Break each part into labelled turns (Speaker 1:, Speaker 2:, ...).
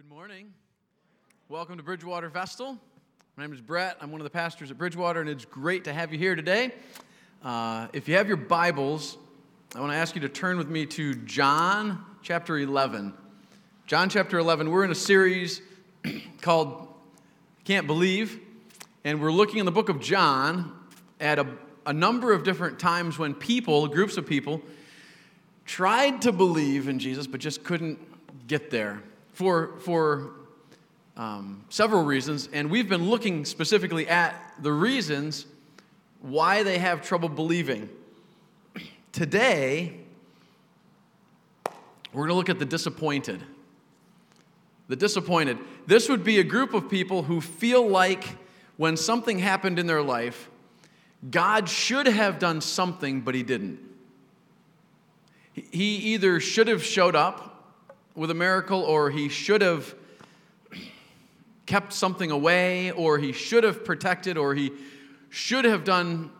Speaker 1: Good morning. Welcome to Bridgewater Vestal. My name is Brett. I'm one of the pastors at Bridgewater, and it's great to have you here today. Uh, if you have your Bibles, I want to ask you to turn with me to John chapter 11. John chapter 11. We're in a series called Can't Believe, and we're looking in the book of John at a, a number of different times when people, groups of people, tried to believe in Jesus but just couldn't get there for, for um, several reasons, and we've been looking specifically at the reasons why they have trouble believing. Today, we're going to look at the disappointed. The disappointed. This would be a group of people who feel like when something happened in their life, God should have done something, but He didn't. He either should have showed up with a miracle, or he should have kept something away, or he should have protected, or he should have done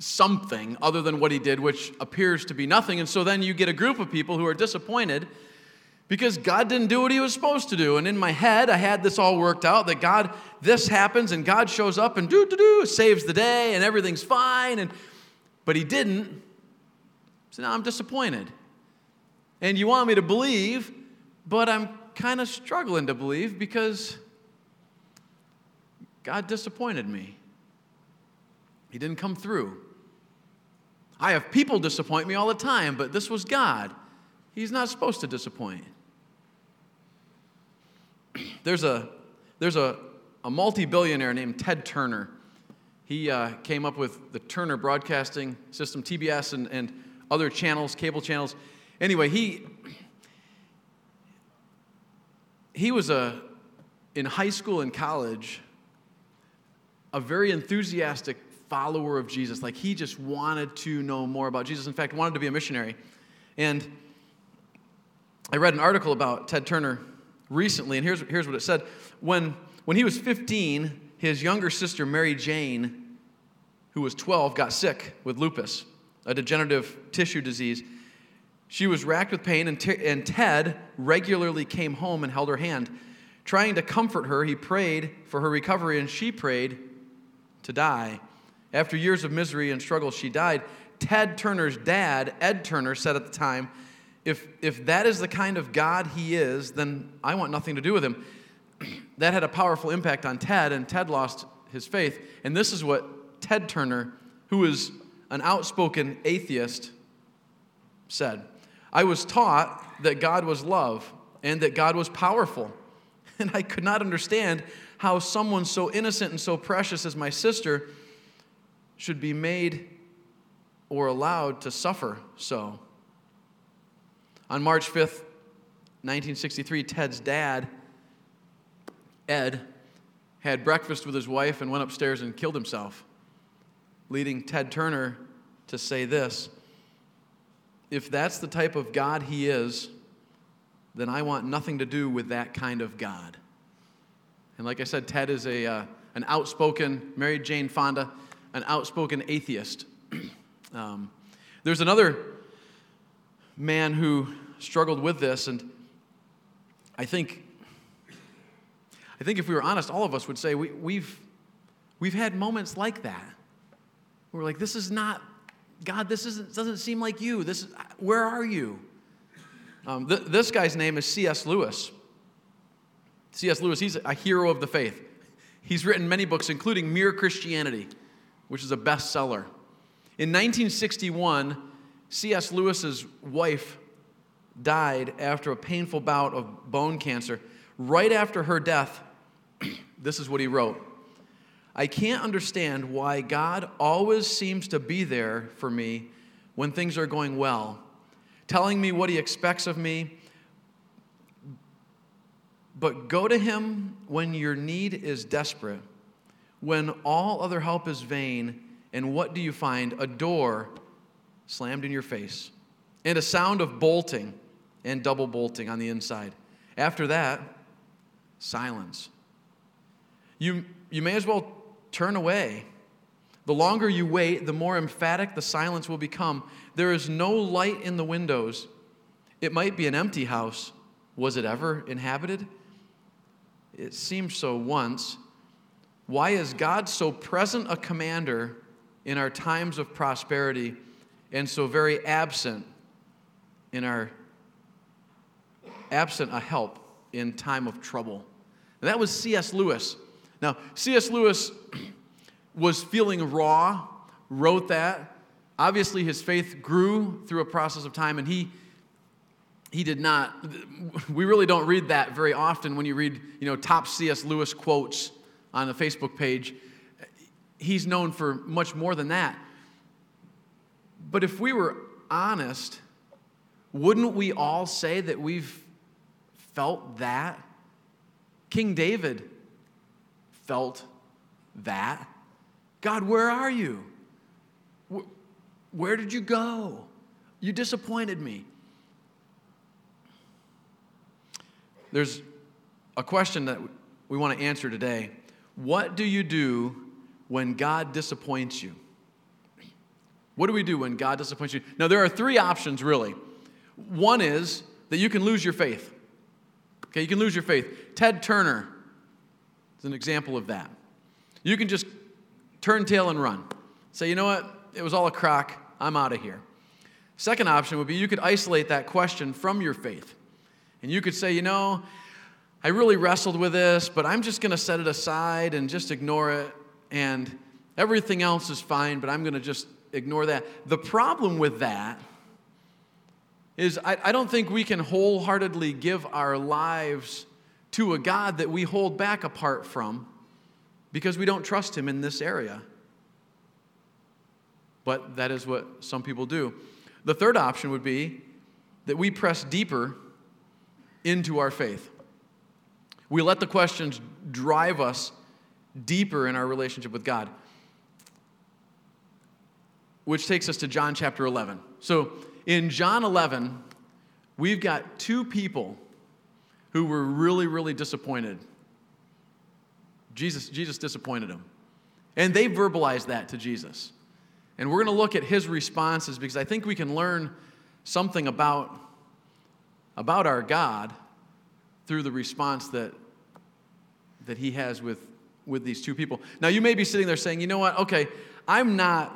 Speaker 1: something other than what he did, which appears to be nothing. And so then you get a group of people who are disappointed because God didn't do what he was supposed to do. And in my head, I had this all worked out that God, this happens, and God shows up and do, do, do, saves the day, and everything's fine. And, but he didn't. So now I'm disappointed and you want me to believe, but I'm kind of struggling to believe because God disappointed me. He didn't come through. I have people disappoint me all the time, but this was God. He's not supposed to disappoint. There's a, there's a, a multi billionaire named Ted Turner. He uh, came up with the Turner Broadcasting System, TBS, and, and other channels, cable channels. Anyway, he he was a in high school and college a very enthusiastic follower of Jesus. Like he just wanted to know more about Jesus. In fact, wanted to be a missionary. And I read an article about Ted Turner recently, and here's, here's what it said. When, when he was 15, his younger sister, Mary Jane, who was 12, got sick with lupus, a degenerative tissue disease. She was racked with pain, and, t- and Ted regularly came home and held her hand. Trying to comfort her, he prayed for her recovery, and she prayed to die. After years of misery and struggle, she died. Ted Turner's dad, Ed Turner, said at the time, if, if that is the kind of God he is, then I want nothing to do with him. that had a powerful impact on Ted, and Ted lost his faith. And this is what Ted Turner, who is an outspoken atheist, said. I was taught that God was love and that God was powerful. And I could not understand how someone so innocent and so precious as my sister should be made or allowed to suffer so. On March 5th, 1963, Ted's dad, Ed, had breakfast with his wife and went upstairs and killed himself, leading Ted Turner to say this if that's the type of God he is, then I want nothing to do with that kind of God. And like I said, Ted is a, uh, an outspoken, married Jane Fonda, an outspoken atheist. um, there's another man who struggled with this, and I think, I think if we were honest, all of us would say we, we've, we've had moments like that. We're like, this is not God, this isn't, doesn't seem like you. This, where are you? Um, th- this guy's name is C.S. Lewis. C.S. Lewis, he's a hero of the faith. He's written many books, including Mere Christianity, which is a bestseller. In 1961, C.S. Lewis's wife died after a painful bout of bone cancer. Right after her death, this is what he wrote I can't understand why God always seems to be there for me when things are going well, telling me what He expects of me. But go to Him when your need is desperate, when all other help is vain, and what do you find? A door slammed in your face, and a sound of bolting and double bolting on the inside. After that, silence. You, you may as well turn away. The longer you wait, the more emphatic the silence will become. There is no light in the windows. It might be an empty house. Was it ever inhabited? it seems so once, why is God so present a commander in our times of prosperity and so very absent in our absent a help in time of trouble? And that was C.S. Lewis. Now, C.S. Lewis was feeling raw, wrote that. Obviously, his faith grew through a process of time, and he he did not we really don't read that very often when you read you know top cs lewis quotes on the facebook page he's known for much more than that but if we were honest wouldn't we all say that we've felt that king david felt that god where are you where did you go you disappointed me There's a question that we want to answer today. What do you do when God disappoints you? What do we do when God disappoints you? Now, there are three options, really. One is that you can lose your faith. Okay, you can lose your faith. Ted Turner is an example of that. You can just turn tail and run. Say, you know what? It was all a crock. I'm out of here. Second option would be you could isolate that question from your faith. And you could say, you know, I really wrestled with this, but I'm just going to set it aside and just ignore it. And everything else is fine, but I'm going to just ignore that. The problem with that is I, I don't think we can wholeheartedly give our lives to a God that we hold back apart from because we don't trust Him in this area. But that is what some people do. The third option would be that we press deeper into our faith. We let the questions drive us deeper in our relationship with God. Which takes us to John chapter 11. So in John 11, we've got two people who were really, really disappointed. Jesus, Jesus disappointed them. And they verbalized that to Jesus. And we're going to look at his responses because I think we can learn something about about our God through the response that, that he has with, with these two people. Now, you may be sitting there saying, you know what, okay, I'm not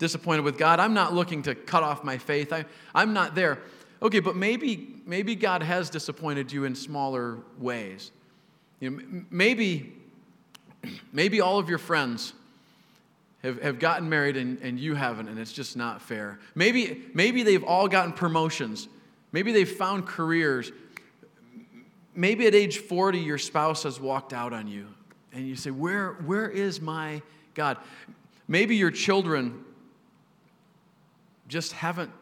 Speaker 1: disappointed with God. I'm not looking to cut off my faith. I, I'm not there. Okay, but maybe, maybe God has disappointed you in smaller ways. You know, maybe, maybe all of your friends have, have gotten married and, and you haven't, and it's just not fair. Maybe, maybe they've all gotten promotions Maybe they've found careers. Maybe at age 40, your spouse has walked out on you, and you say, Where, where is my God? Maybe your children just haven't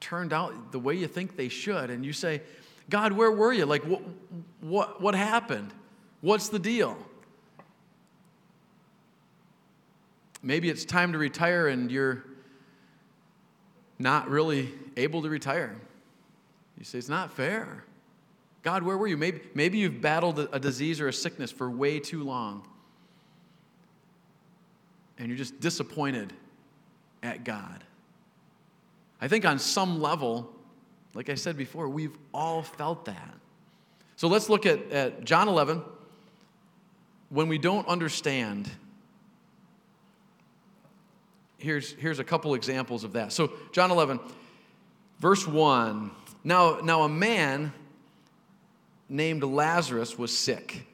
Speaker 1: turned out the way you think they should, and you say, God, where were you? Like, what, what, what happened? What's the deal? Maybe it's time to retire and you're not really able to retire. You say, it's not fair. God, where were you? Maybe, maybe you've battled a disease or a sickness for way too long. And you're just disappointed at God. I think on some level, like I said before, we've all felt that. So let's look at, at John 11. When we don't understand, here's, here's a couple examples of that. So, John 11, verse 1 now, now a man named Lazarus was sick.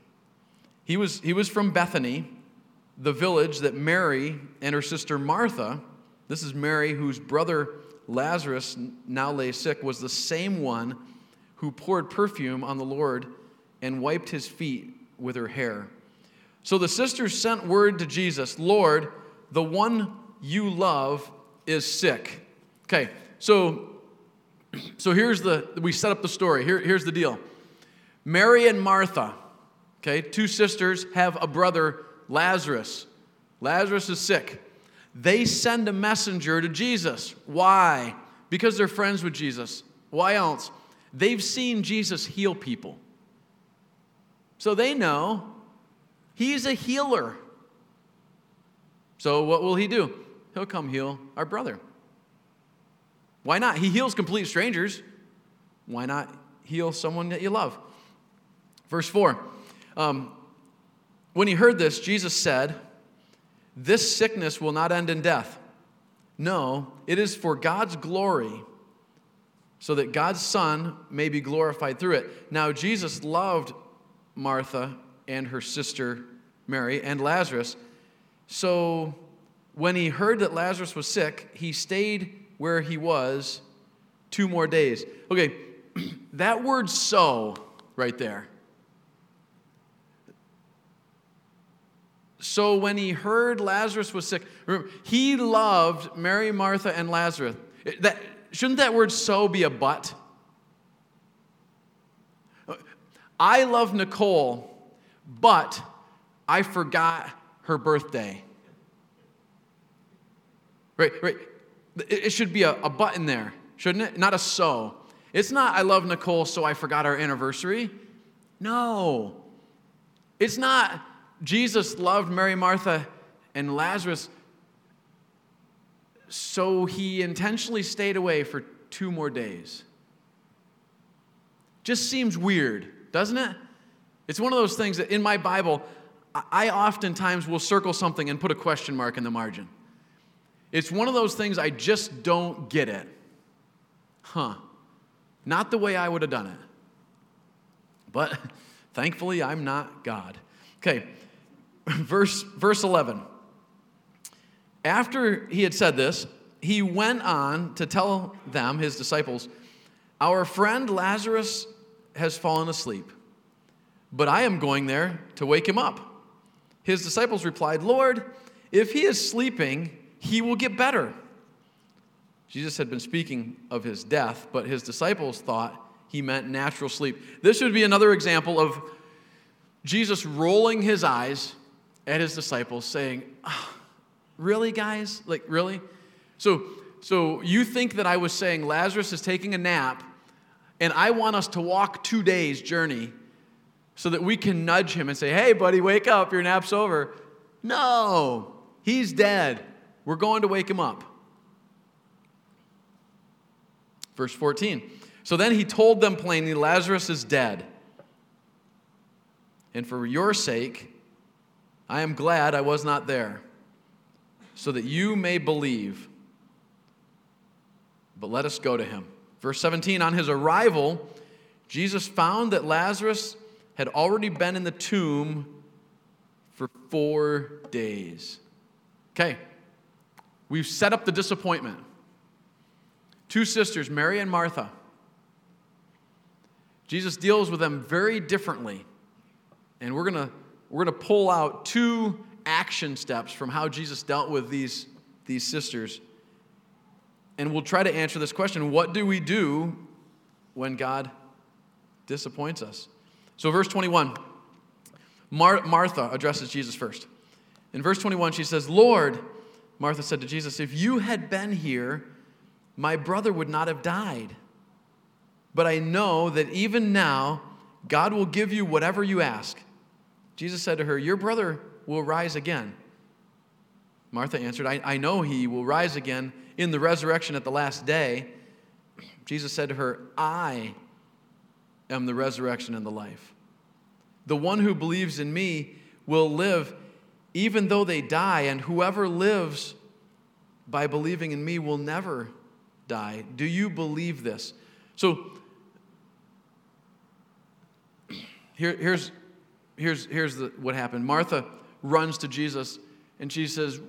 Speaker 1: He was, he was from Bethany, the village that Mary and her sister Martha, this is Mary whose brother Lazarus now lay sick, was the same one who poured perfume on the Lord and wiped his feet with her hair. So the sisters sent word to Jesus Lord, the one you love is sick. Okay, so so here's the, we set up the story. Here, here's the deal Mary and Martha, okay, two sisters, have a brother, Lazarus. Lazarus is sick. They send a messenger to Jesus. Why? Because they're friends with Jesus. Why else? They've seen Jesus heal people. So they know he's a healer. So what will he do? He'll come heal our brother. Why not? He heals complete strangers. Why not heal someone that you love? Verse 4 um, When he heard this, Jesus said, This sickness will not end in death. No, it is for God's glory, so that God's Son may be glorified through it. Now, Jesus loved Martha and her sister Mary and Lazarus. So, when he heard that Lazarus was sick, he stayed where he was two more days. Okay, that word so right there. So when he heard Lazarus was sick, remember, he loved Mary, Martha, and Lazarus. That, shouldn't that word so be a but? I love Nicole, but I forgot her birthday. Right, right. It should be a, a button there, shouldn't it? Not a so. It's not, I love Nicole, so I forgot our anniversary. No. It's not, Jesus loved Mary, Martha, and Lazarus, so he intentionally stayed away for two more days. Just seems weird, doesn't it? It's one of those things that in my Bible, I oftentimes will circle something and put a question mark in the margin. It's one of those things I just don't get it. Huh. Not the way I would have done it. But thankfully, I'm not God. Okay, verse, verse 11. After he had said this, he went on to tell them, his disciples, Our friend Lazarus has fallen asleep, but I am going there to wake him up. His disciples replied, Lord, if he is sleeping, he will get better. Jesus had been speaking of his death, but his disciples thought he meant natural sleep. This would be another example of Jesus rolling his eyes at his disciples, saying, oh, Really, guys? Like, really? So, so you think that I was saying Lazarus is taking a nap, and I want us to walk two days' journey so that we can nudge him and say, Hey, buddy, wake up, your nap's over. No, he's dead. We're going to wake him up. Verse 14. So then he told them plainly, Lazarus is dead. And for your sake, I am glad I was not there, so that you may believe. But let us go to him. Verse 17 On his arrival, Jesus found that Lazarus had already been in the tomb for four days. Okay, we've set up the disappointment. Two sisters, Mary and Martha. Jesus deals with them very differently. And we're going to we're going to pull out two action steps from how Jesus dealt with these, these sisters. And we'll try to answer this question what do we do when God disappoints us? So, verse 21, Mar- Martha addresses Jesus first. In verse 21, she says, Lord, Martha said to Jesus, if you had been here, my brother would not have died. But I know that even now, God will give you whatever you ask. Jesus said to her, Your brother will rise again. Martha answered, I, I know he will rise again in the resurrection at the last day. Jesus said to her, I am the resurrection and the life. The one who believes in me will live even though they die, and whoever lives by believing in me will never die. Do you believe this? So, here, here's, here's, here's the, what happened Martha runs to Jesus, and she says,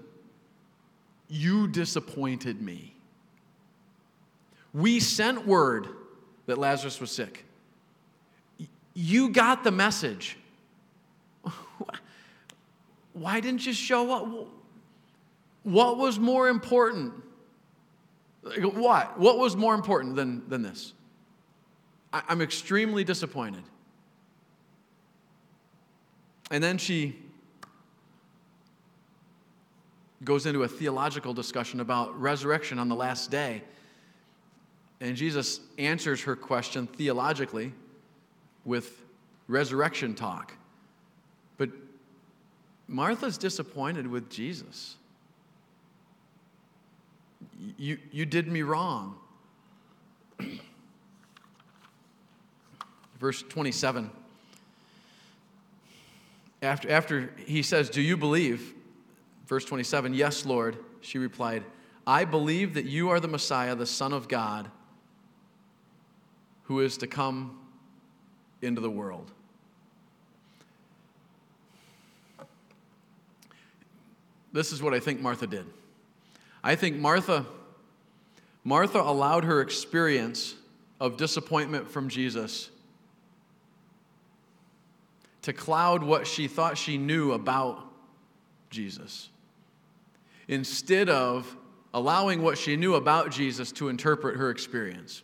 Speaker 1: You disappointed me. We sent word that Lazarus was sick. You got the message. Why didn't you show up? What was more important? What? What was more important than, than this? I'm extremely disappointed. And then she goes into a theological discussion about resurrection on the last day. And Jesus answers her question theologically with resurrection talk. But Martha's disappointed with Jesus. You, you did me wrong. Verse 27. After, after he says, Do you believe? Verse 27, Yes, Lord. She replied, I believe that you are the Messiah, the Son of God, who is to come into the world. This is what I think Martha did. I think Martha Martha allowed her experience of disappointment from Jesus to cloud what she thought she knew about Jesus. Instead of allowing what she knew about Jesus to interpret her experience.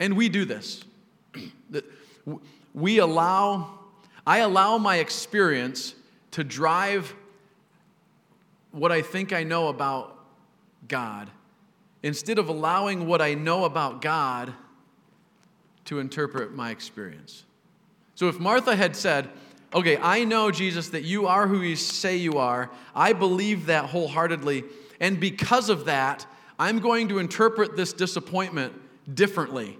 Speaker 1: And we do this. We allow, I allow my experience to drive what I think I know about God instead of allowing what I know about God to interpret my experience. So if Martha had said, Okay, I know, Jesus, that you are who you say you are, I believe that wholeheartedly, and because of that, I'm going to interpret this disappointment differently.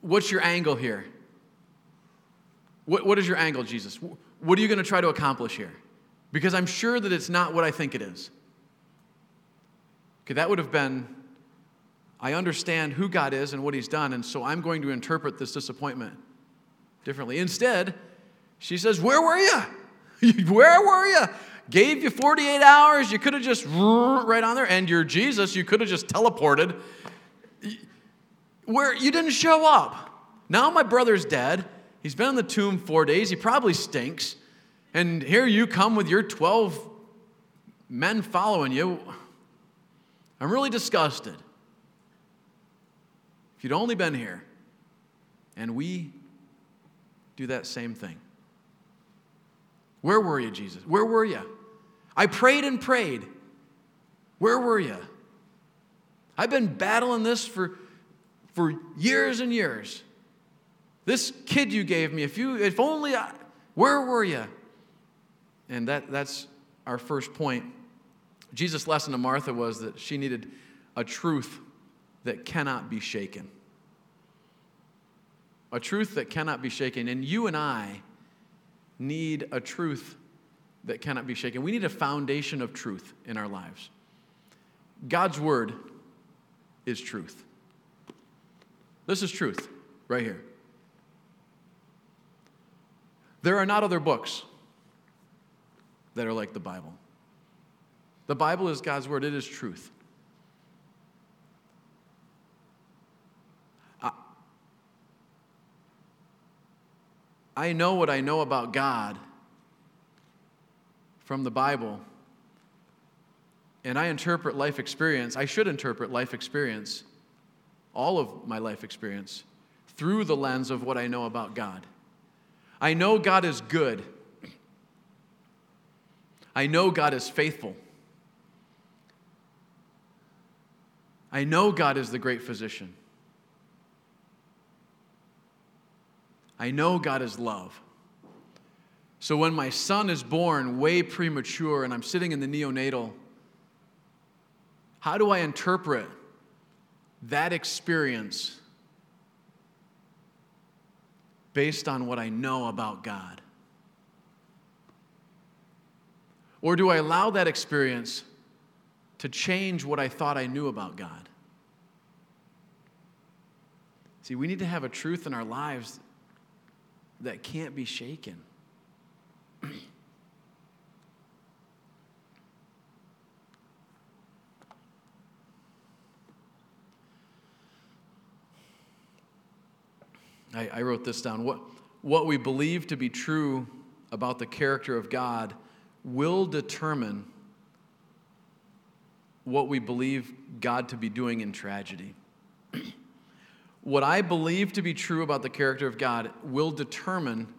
Speaker 1: What's your angle here? What, what is your angle, Jesus? What are you going to try to accomplish here? Because I'm sure that it's not what I think it is. Okay, that would have been I understand who God is and what He's done, and so I'm going to interpret this disappointment differently. Instead, she says, Where were you? Where were you? Gave you 48 hours. You could have just right on there, and you're Jesus. You could have just teleported. Where you didn't show up. Now my brother's dead. He's been in the tomb four days. He probably stinks. And here you come with your 12 men following you. I'm really disgusted. You'd only been here. And we do that same thing. Where were you, Jesus? Where were you? I prayed and prayed. Where were you? I've been battling this for, for years and years. This kid you gave me, if you if only I, where were you? And that, that's our first point Jesus' lesson to Martha was that she needed a truth that cannot be shaken. A truth that cannot be shaken. And you and I need a truth that cannot be shaken. We need a foundation of truth in our lives. God's word is truth. This is truth right here. There are not other books that are like the Bible. The Bible is God's word, it is truth. I, know what I know about God from the Bible, and I interpret life experience. I should interpret life experience, all of my life experience, through the lens of what I know about God. I know God is good. I know God is faithful. I know God is the great physician. I know God is love. So when my son is born way premature and I'm sitting in the neonatal, how do I interpret that experience based on what I know about God? Or do I allow that experience to change what I thought I knew about God. See, we need to have a truth in our lives that can't be shaken. I, I, wrote this down. What, what we believe to be true about the character of God will determine what we believe God to be doing in tragedy. what I believe to be true about the character of God will determine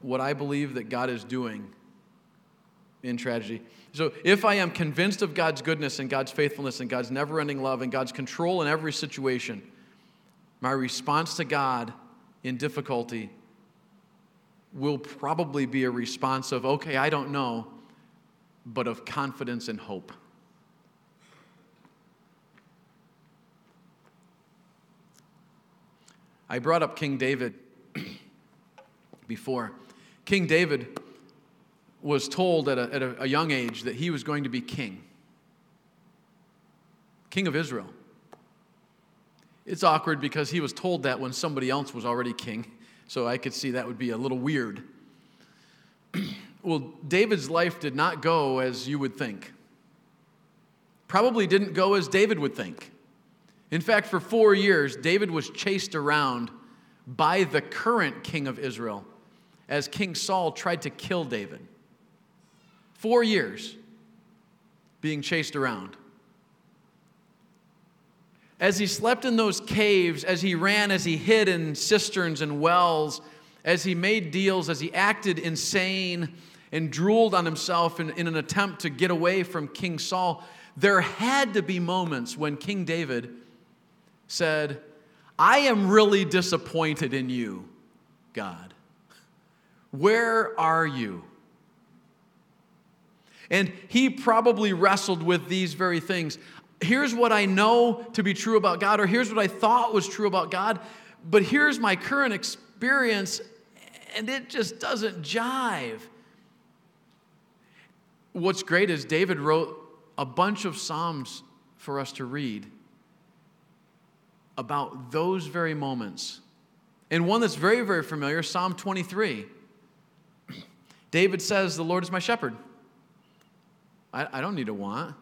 Speaker 1: what I believe that God is doing in tragedy. So, if I am convinced of God's goodness and God's faithfulness and God's never ending love and God's control in every situation, my response to God in difficulty will probably be a response of, okay, I don't know, but of confidence and hope. I brought up King David before. King David was told at, a, at a, a young age that he was going to be king, king of Israel. It's awkward because he was told that when somebody else was already king, so I could see that would be a little weird. well, David's life did not go as you would think. Probably didn't go as David would think. In fact, for four years, David was chased around by the current king of Israel as King Saul tried to kill David. Four years being chased around. As he slept in those caves, as he ran, as he hid in cisterns and wells, as he made deals, as he acted insane and drooled on himself in, in an attempt to get away from King Saul, there had to be moments when King David said, I am really disappointed in you, God. Where are you? And he probably wrestled with these very things. Here's what I know to be true about God, or here's what I thought was true about God, but here's my current experience, and it just doesn't jive. What's great is David wrote a bunch of Psalms for us to read about those very moments. And one that's very, very familiar Psalm 23. David says, The Lord is my shepherd. I, I don't need a want.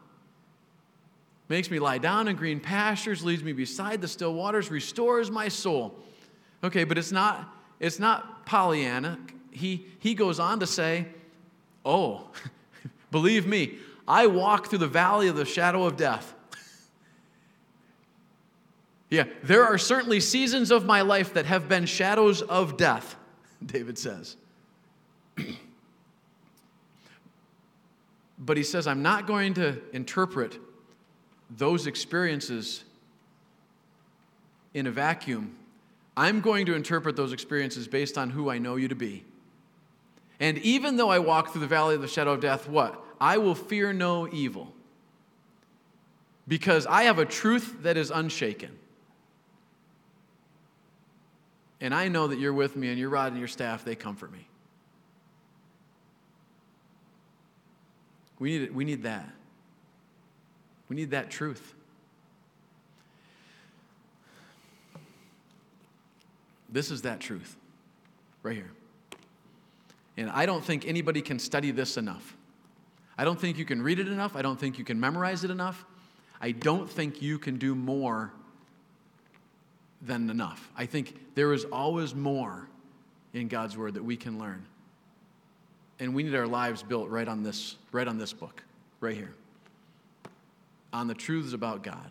Speaker 1: Makes me lie down in green pastures, leads me beside the still waters, restores my soul. Okay, but it's not, it's not Pollyanna. He, he goes on to say, Oh, believe me, I walk through the valley of the shadow of death. Yeah, there are certainly seasons of my life that have been shadows of death, David says. But he says, I'm not going to interpret those experiences in a vacuum. I'm going to interpret those experiences based on who I know you to be. And even though I walk through the valley of the shadow of death, what? I will fear no evil. Because I have a truth that is unshaken. And I know that you're with me, and your rod and your staff, they comfort me. We need, we need that. We need that truth. This is that truth right here. And I don't think anybody can study this enough. I don't think you can read it enough. I don't think you can memorize it enough. I don't think you can do more than enough. I think there is always more in God's word that we can learn and we need our lives built right on this, right on this book, right here. On the truths about God.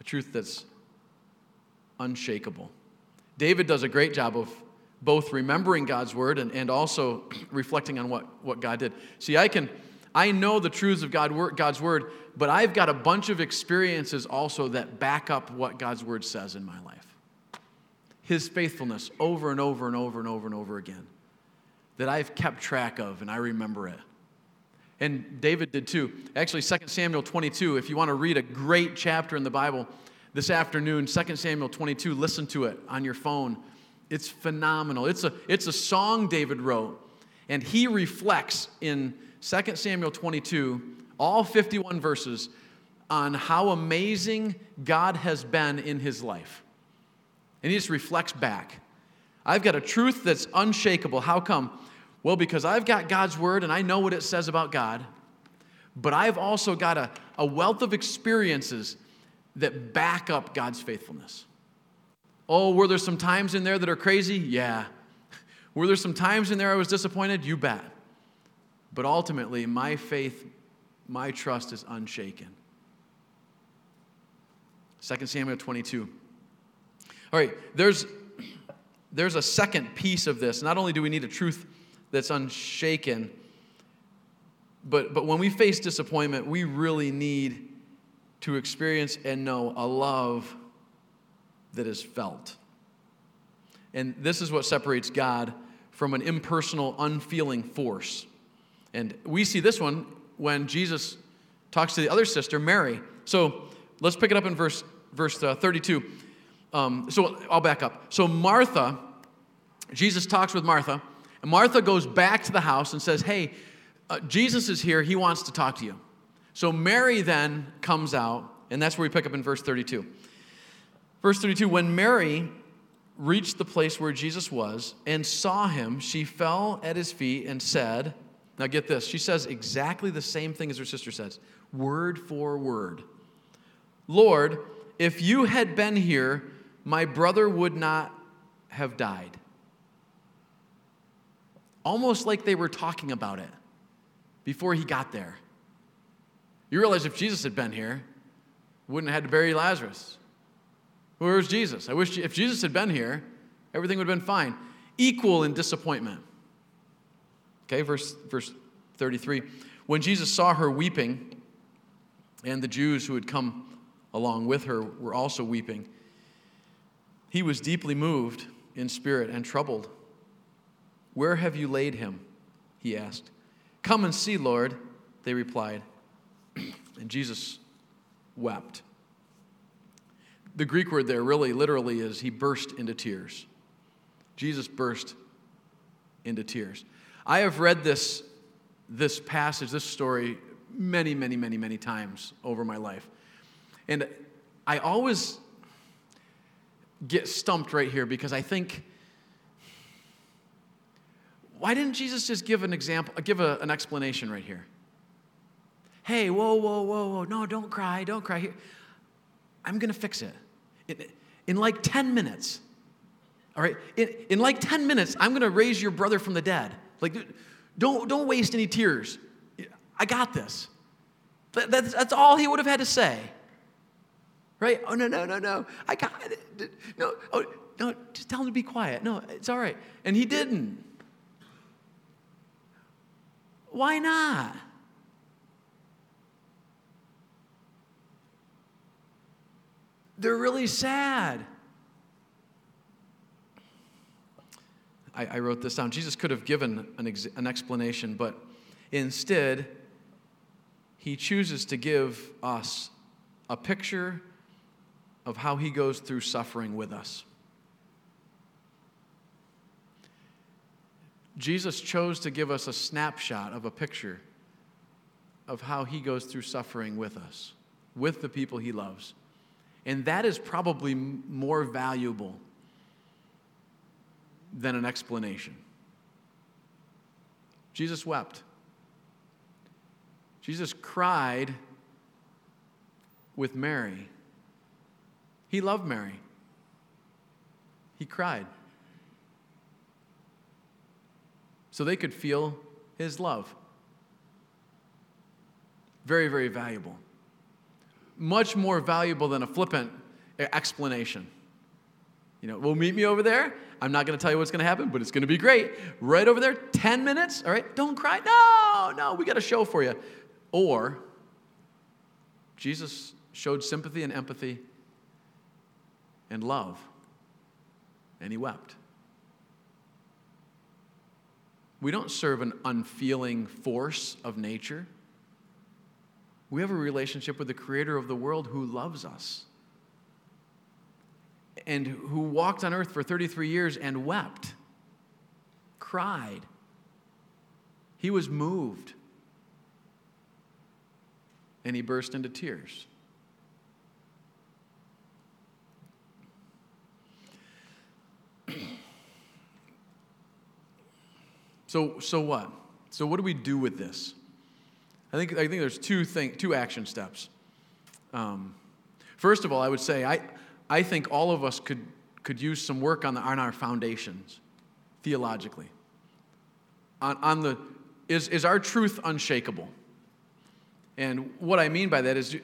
Speaker 1: A truth that's unshakable. David does a great job of both remembering God's word and, and also reflecting on what, what God did. See, I can I know the truths of God, God's word, but I've got a bunch of experiences also that back up what God's word says in my life. His faithfulness over and over and over and over and over again that I've kept track of and I remember it. And David did too. Actually, 2 Samuel 22, if you want to read a great chapter in the Bible this afternoon, 2 Samuel 22, listen to it on your phone. It's phenomenal. It's a, it's a song David wrote, and he reflects in 2 Samuel 22, all 51 verses, on how amazing God has been in his life. And he just reflects back. I've got a truth that's unshakable. How come? Well, because I've got God's word and I know what it says about God, but I've also got a, a wealth of experiences that back up God's faithfulness. Oh, were there some times in there that are crazy? Yeah. Were there some times in there I was disappointed? You bet. But ultimately, my faith, my trust is unshaken. 2 Samuel 22. All right, there's, there's a second piece of this. Not only do we need a truth that's unshaken. But, but when we face disappointment, we really need to experience and know a love that is felt. And this is what separates God from an impersonal, unfeeling force. And we see this one when Jesus talks to the other sister, Mary. So let's pick it up in verse, verse uh, 32. Um, so I'll back up. So Martha Jesus talks with Martha, and Martha goes back to the house and says, Hey, uh, Jesus is here. He wants to talk to you. So Mary then comes out, and that's where we pick up in verse 32. Verse 32 When Mary reached the place where Jesus was and saw him, she fell at his feet and said, Now get this, she says exactly the same thing as her sister says, word for word. Lord, if you had been here, my brother would not have died. Almost like they were talking about it before he got there. You realize if Jesus had been here, wouldn't have had to bury Lazarus. Where's Jesus? I wish if Jesus had been here, everything would have been fine. Equal in disappointment. Okay, verse, verse 33. When Jesus saw her weeping, and the Jews who had come along with her were also weeping, he was deeply moved in spirit and troubled. Where have you laid him? He asked. Come and see, Lord, they replied. And Jesus wept. The Greek word there really literally is he burst into tears. Jesus burst into tears. I have read this, this passage, this story, many, many, many, many times over my life. And I always get stumped right here because I think, why didn't Jesus just give an example, uh, give a, an explanation right here? Hey, whoa, whoa, whoa, whoa, no, don't cry, don't cry. Here. I'm going to fix it. In, in like 10 minutes, all right? In, in like 10 minutes, I'm going to raise your brother from the dead. Like, don't, don't waste any tears. I got this. That, that's, that's all he would have had to say. Right? Oh, no, no, no, no. I got it. No, oh, no, just tell him to be quiet. No, it's all right. And he didn't. Why not? They're really sad. I, I wrote this down. Jesus could have given an, ex, an explanation, but instead, he chooses to give us a picture of how he goes through suffering with us. Jesus chose to give us a snapshot of a picture of how he goes through suffering with us, with the people he loves. And that is probably more valuable than an explanation. Jesus wept. Jesus cried with Mary. He loved Mary. He cried. So they could feel his love. Very, very valuable much more valuable than a flippant explanation. You know, well, meet me over there. I'm not going to tell you what's going to happen, but it's going to be great. Right over there, 10 minutes. All right, don't cry. No, no, we got a show for you. Or Jesus showed sympathy and empathy and love, and he wept. We don't serve an unfeeling force of nature. We have a relationship with the creator of the world who loves us and who walked on earth for 33 years and wept, cried. He was moved. And he burst into tears. So, so what? So, what do we do with this? I think, I think there's two, thing, two action steps. Um, first of all, I would say I, I think all of us could, could use some work on, the, on our foundations theologically. On, on the, is, is our truth unshakable? And what I mean by that is,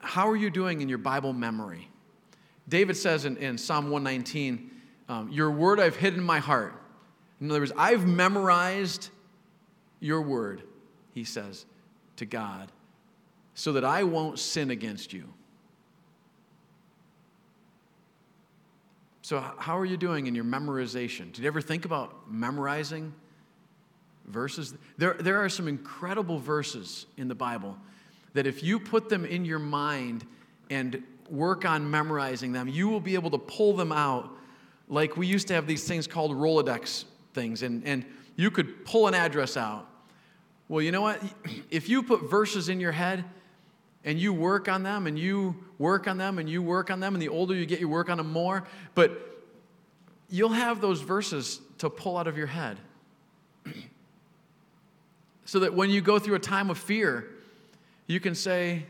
Speaker 1: how are you doing in your Bible memory? David says in, in Psalm 119, um, Your word I've hidden in my heart. In other words, I've memorized your word, he says, to God, so that I won't sin against you. So, how are you doing in your memorization? Did you ever think about memorizing verses? There, there are some incredible verses in the Bible that if you put them in your mind and work on memorizing them, you will be able to pull them out like we used to have these things called Rolodex things, and, and you could pull an address out. Well, you know what? If you put verses in your head and you work on them and you work on them and you work on them, and the older you get, you work on them more, but you'll have those verses to pull out of your head. so that when you go through a time of fear, you can say,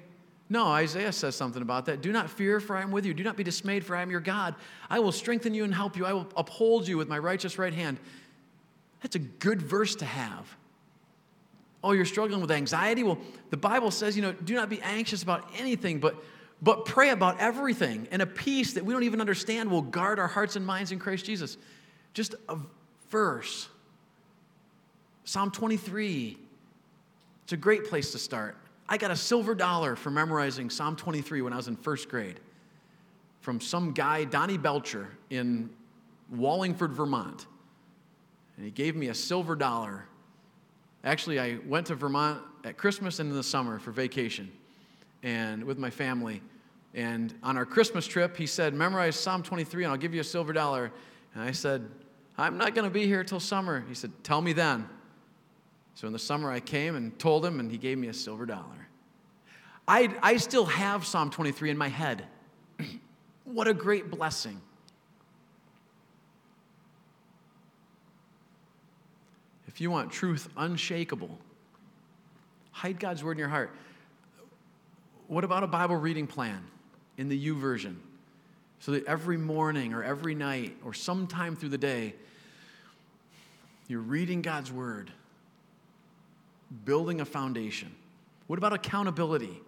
Speaker 1: no, Isaiah says something about that. Do not fear, for I am with you. Do not be dismayed, for I am your God. I will strengthen you and help you. I will uphold you with my righteous right hand. That's a good verse to have. Oh, you're struggling with anxiety? Well, the Bible says, you know, do not be anxious about anything, but, but pray about everything. And a peace that we don't even understand will guard our hearts and minds in Christ Jesus. Just a verse. Psalm 23. It's a great place to start. I got a silver dollar for memorizing Psalm 23 when I was in first grade from some guy, Donnie Belcher, in Wallingford, Vermont. And he gave me a silver dollar. Actually, I went to Vermont at Christmas and in the summer for vacation and with my family. And on our Christmas trip, he said, Memorize Psalm 23 and I'll give you a silver dollar. And I said, I'm not going to be here till summer. He said, Tell me then. So in the summer, I came and told him, and he gave me a silver dollar. I, I still have Psalm 23 in my head. what a great blessing. If you want truth unshakable, hide God's word in your heart. What about a Bible reading plan in the YouVersion? So that every morning or every night or sometime through the day, you're reading God's word, building a foundation. What about accountability?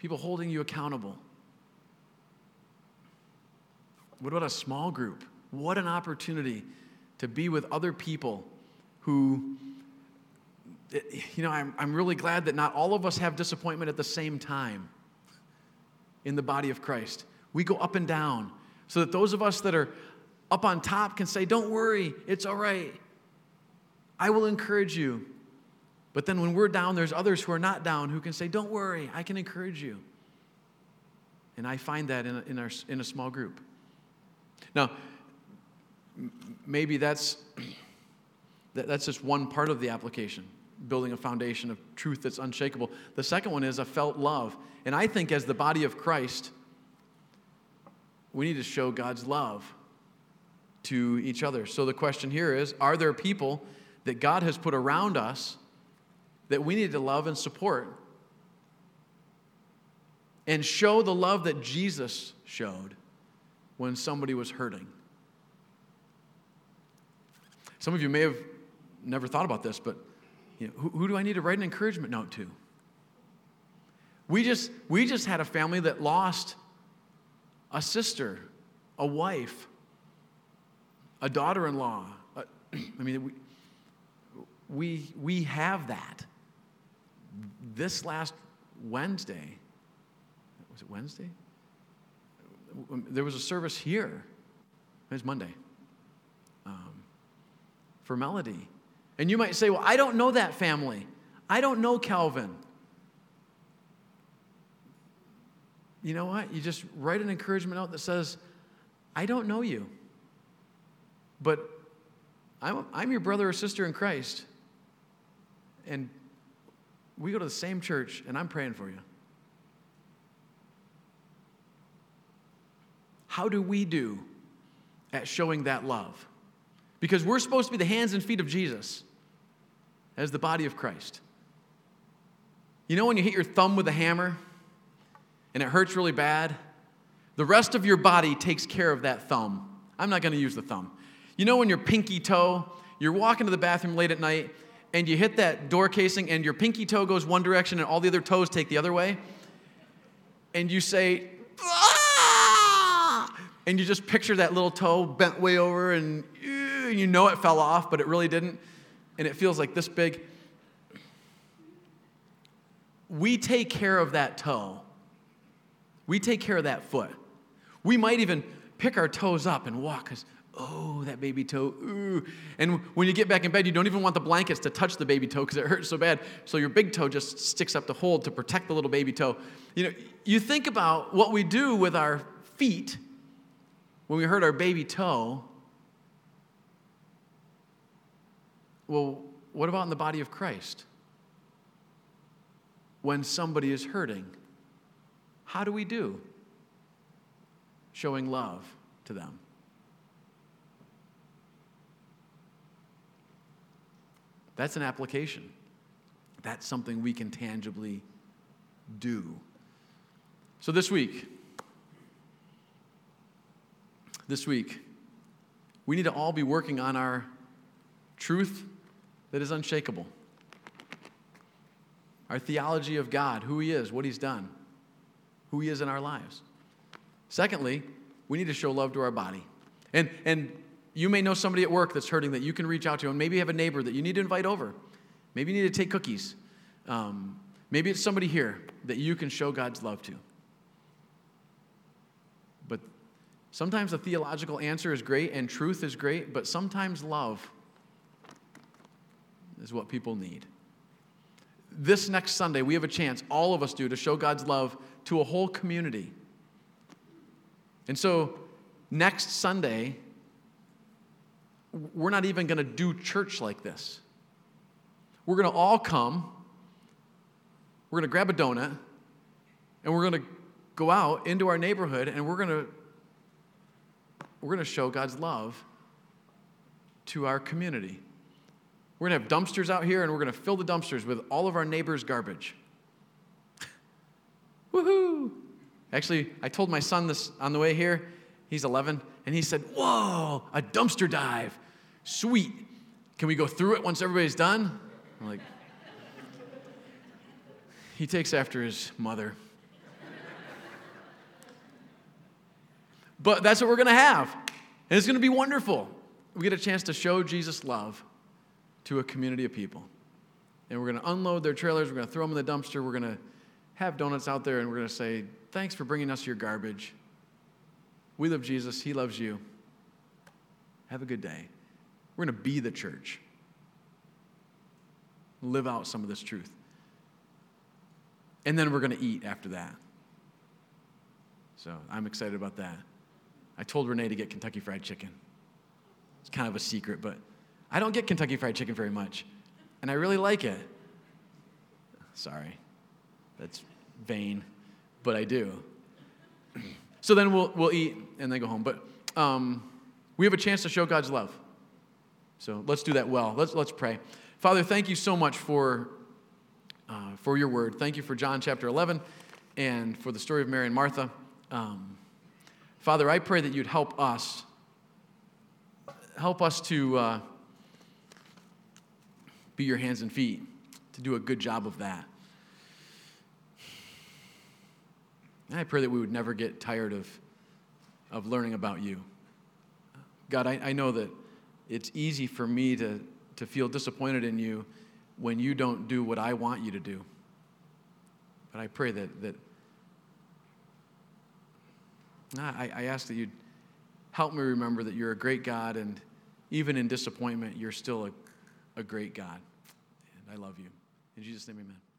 Speaker 1: people holding you accountable. What about a small group? What an opportunity to be with other people who, eh, you know, I'm, I'm really glad that not all of us have disappointment at the same time in the body of Christ. We go up and down so that those of us that are up on top can say, Don't worry, it's all right. I will encourage you. But then when we're down, there's others who are not down who can say, Don't worry, I can encourage you. And I find that in a, in, our, in a small group. Now, maybe that's, that's just one part of the application, building a foundation of truth that's unshakable. The second one is a felt love. And I think as the body of Christ, we need to show God's love to each other. So the question here is Are there people that God has put around us that we need to love and support and show the love that Jesus showed when somebody was hurting. Some of you may have never thought about this, but you know, who, who do I need to write an encouragement note to? We just, we just had a family that lost a sister, a wife, a daughter in law. I mean, we, we, we have that this last Wednesday, was it Wednesday? There was a service here. It was Monday um, for Melody. And you might say, Well, I don't know that family. I don't know Calvin. You know what? You just write an encouragement note that says, I don't know you, but I'm, I'm your brother or sister in Christ. And we go to the same church, and I'm praying for you. How do we do at showing that love? Because we're supposed to be the hands and feet of Jesus as the body of Christ. You know when you hit your thumb with a hammer and it hurts really bad? The rest of your body takes care of that thumb. I'm not going to use the thumb. You know when your pinky toe, you're walking to the bathroom late at night and you hit that door casing and your pinky toe goes one direction and all the other toes take the other way, and you say, ah! and you just picture that little toe bent way over and you know it fell off, but it really didn't, and it feels like this big. We take care of that toe. We take care of that foot. We might even pick our toes up and walk because oh, that baby toe, ooh. And when you get back in bed, you don't even want the blankets to touch the baby toe because it hurts so bad. So your big toe just sticks up to hold to protect the little baby toe. You know, you think about what we do with our feet when we hurt our baby toe, well, what about in the body of Christ? When somebody is hurting, how do we do? Showing love to them. That's an application. That's something we can tangibly do. So this week, this week, we need to all be working on our truth that is unshakable. Our theology of God, who He is, what He's done, who He is in our lives. Secondly, we need to show love to our body. And, and you may know somebody at work that's hurting that you can reach out to, and maybe you have a neighbor that you need to invite over. Maybe you need to take cookies. Um, maybe it's somebody here that you can show God's love to. But sometimes the theological answer is great and truth is great, but sometimes love is what people need. This next Sunday, we have a chance, all of us do, to show God's love to a whole community. And so, next Sunday, we're not even going to do church like this. We're going to all come, we're going to grab a donut, and we're going to go out into our neighborhood and we're going to we're going to show God's love to our community. We're going to have dumpsters out here and we're going to fill the dumpsters with all of our neighbors' garbage. Woohoo! Actually, I told my son this on the way here. He's 11, and he said, Whoa, a dumpster dive. Sweet. Can we go through it once everybody's done? I'm like, he takes after his mother. but that's what we're going to have. And it's going to be wonderful. We get a chance to show Jesus' love to a community of people. And we're going to unload their trailers, we're going to throw them in the dumpster, we're going to have donuts out there, and we're going to say, Thanks for bringing us your garbage. We love Jesus, He loves you. Have a good day. We're going to be the church, live out some of this truth. And then we're going to eat after that. So I'm excited about that. I told Renee to get Kentucky Fried Chicken. It's kind of a secret, but I don't get Kentucky Fried Chicken very much, and I really like it. Sorry, that's vain, but I do. So then we'll, we'll eat and then go home. But um, we have a chance to show God's love. So let's do that well. Let's, let's pray. Father, thank you so much for, uh, for your word. Thank you for John chapter 11 and for the story of Mary and Martha. Um, Father, I pray that you'd help us. Help us to uh, be your hands and feet, to do a good job of that. And I pray that we would never get tired of, of learning about you. God, I, I know that it's easy for me to, to feel disappointed in you when you don't do what I want you to do. But I pray that, that I, I ask that you'd help me remember that you're a great God, and even in disappointment, you're still a, a great God. I love you. In Jesus' name, amen.